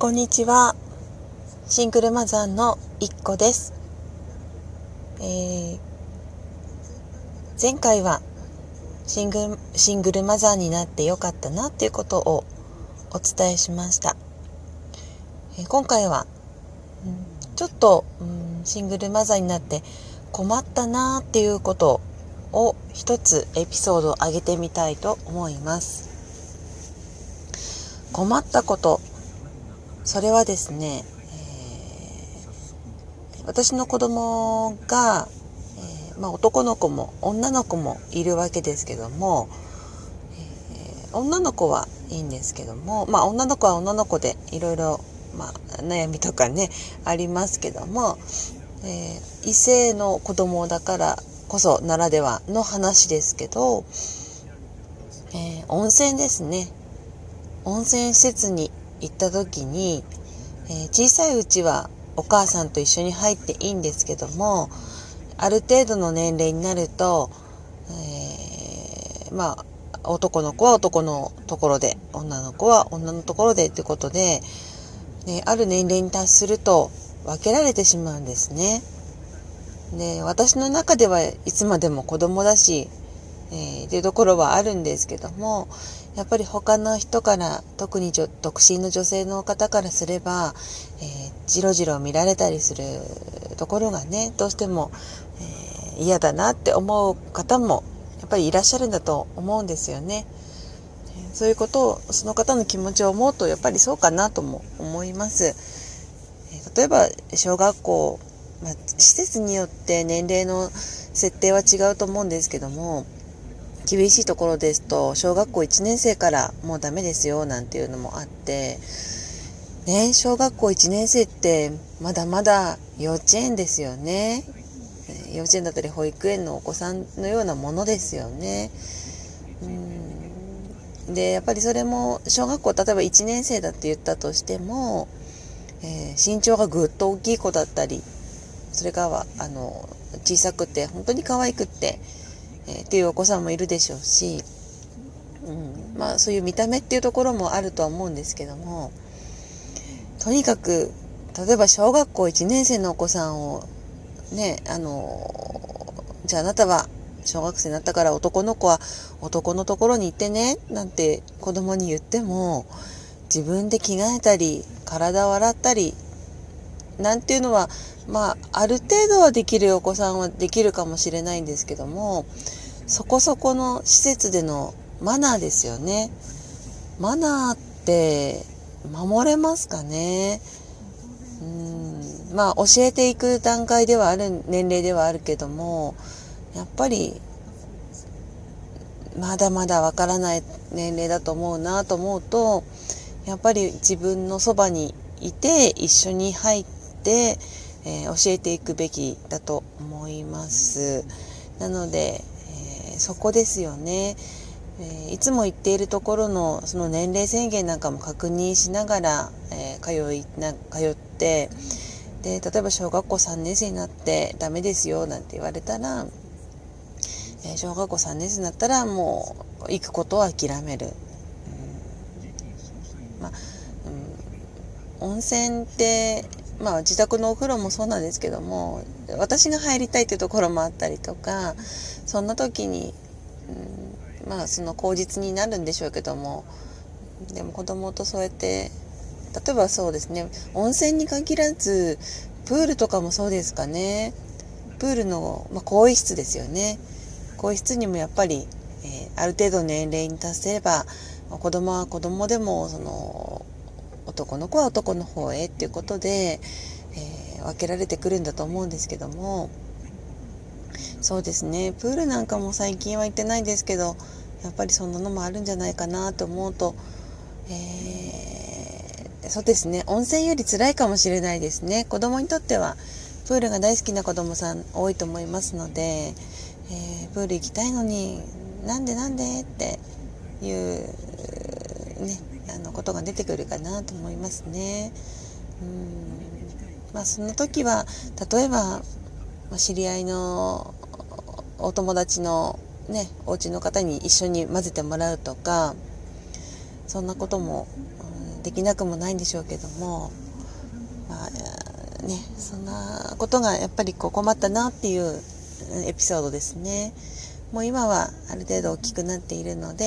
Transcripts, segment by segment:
こんにちは。シングルマザーの一個です。えー、前回はシングルシングルマザーになってよかったなっていうことをお伝えしました。えー、今回は、うん、ちょっと、うん、シングルマザーになって困ったなっていうことを一つエピソードを上げてみたいと思います。困ったことそれはですね、えー、私の子供が、えー、まあ、男の子も女の子もいるわけですけども、えー、女の子はいいんですけども、まあ、女の子は女の子でいろいろ、まあ、悩みとかねありますけども、え異性の子供だからこそならではの話ですけど、え温泉ですね。温泉施設に行った時に、えー、小さいうちはお母さんと一緒に入っていいんですけどもある程度の年齢になると、えー、まあ男の子は男のところで女の子は女のところでってことで、ね、ある年齢に達すると分けられてしまうんですね。で私の中ではいつまでも子供だし、えー、っていうところはあるんですけどもやっぱり他の人から特に独身の女性の方からすれば、えー、じろじろ見られたりするところがねどうしても、えー、嫌だなって思う方もやっぱりいらっしゃるんだと思うんですよね。そういうことをその方の気持ちを思うとやっぱりそうかなとも思います。例えば小学校、まあ、施設によって年齢の設定は違うと思うんですけども厳しいところですと小学校1年生からもうダメですよなんていうのもあってね小学校1年生ってまだまだ幼稚園ですよね。幼稚園だったり保育園のお子さんのようなものですよね。うん。でやっぱりそれも小学校例えば1年生だって言ったとしても、えー、身長がぐっと大きい子だったりそれからはあの小さくて本当に可愛くってえー、っていうお子さんもいるでしょうし、うんまあ、そういう見た目っていうところもあるとは思うんですけどもとにかく例えば小学校1年生のお子さんをねあのじゃああなたは小学生になったから男の子は男のところに行ってねなんて子供に言っても自分で着替えたり体を洗ったりなんていうのはまあある程度はできるお子さんはできるかもしれないんですけどもそこそこの施設でのマナーですよね。マナーって守れますかね？うんまあ教えていく段階ではある年齢ではあるけどもやっぱりまだまだわからない年齢だと思うなと思うとやっぱり自分のそばにいて一緒に入って、えー、教えていくべきだと思います。なので、えそこですよね。えいつも行っているところのその年齢制限なんかも確認しながら、え、通いな通ってで例えば小学校3年生になってダメですよなんて言われたら、え、小学校3年生になったらもう行くことを諦める。うんまあうん、温泉ってまあ自宅のお風呂もそうなんですけども私が入りたいっていうところもあったりとかそんな時に、うん、まあその口実になるんでしょうけどもでも子供とそうやって例えばそうですね温泉に限らずプールとかもそうですかね。プールの、まあ、更衣室ですよね。更衣室にもやっぱり、えー、ある程度年齢に達せれば子供は子供でもその男の子は男の方へっていうことで、えー、分けられてくるんだと思うんですけども。そうですね。プールなんかも最近は行ってないですけどやっぱりそんなのもあるんじゃないかなと思うと、えー、そうですね。温泉より辛いかもしれないですね。子供にとってはプールが大好きな子供さん多いと思いますので、えー、プール行きたいのになんでなんでっていうねあのことが出てくるかなと思いますね。うんまあ、その時は例えば、知り合いのお友達のねお家の方に一緒に混ぜてもらうとかそんなことも、できなくもないんでしょうけども、まあね、そんなことがやっぱりこう困ったなっていうエピソードですね。もう今はある程度大きくなっているので、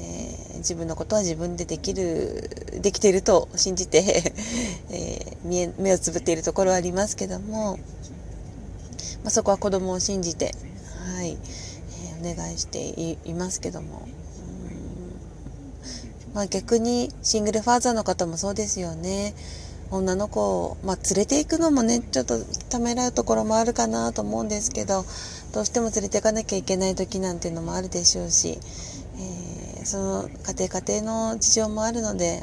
え、自分のことは自分でできる、できていると信じて えー、目をつぶっているところはありますけども、まあ、そこは子供を信じて、はい、えー、お願いしていますけども、まあ、逆にシングルファーザーの方もそうですよね。女の子を、まあ、連れて行くのもね、ちょっとためらうところもあるかなと思うんですけど、どうしても連れて行かなきゃいけない時なんていうのもあるでしょうし、その家庭家庭の事情もあるので、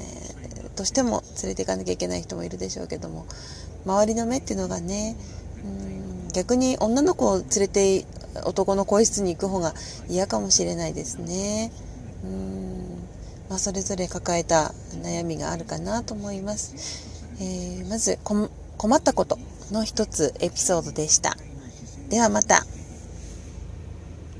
えー、どうしても連れて行かなきゃいけない人もいるでしょうけども、周りの目っていうのがね、うん逆に女の子を連れて男の更衣室に行く方が嫌かもしれないですね。うんまあ、それぞれ抱えた悩みがあるかなと思います。えー、まず困ったことの一つエピソードでした。ではまた。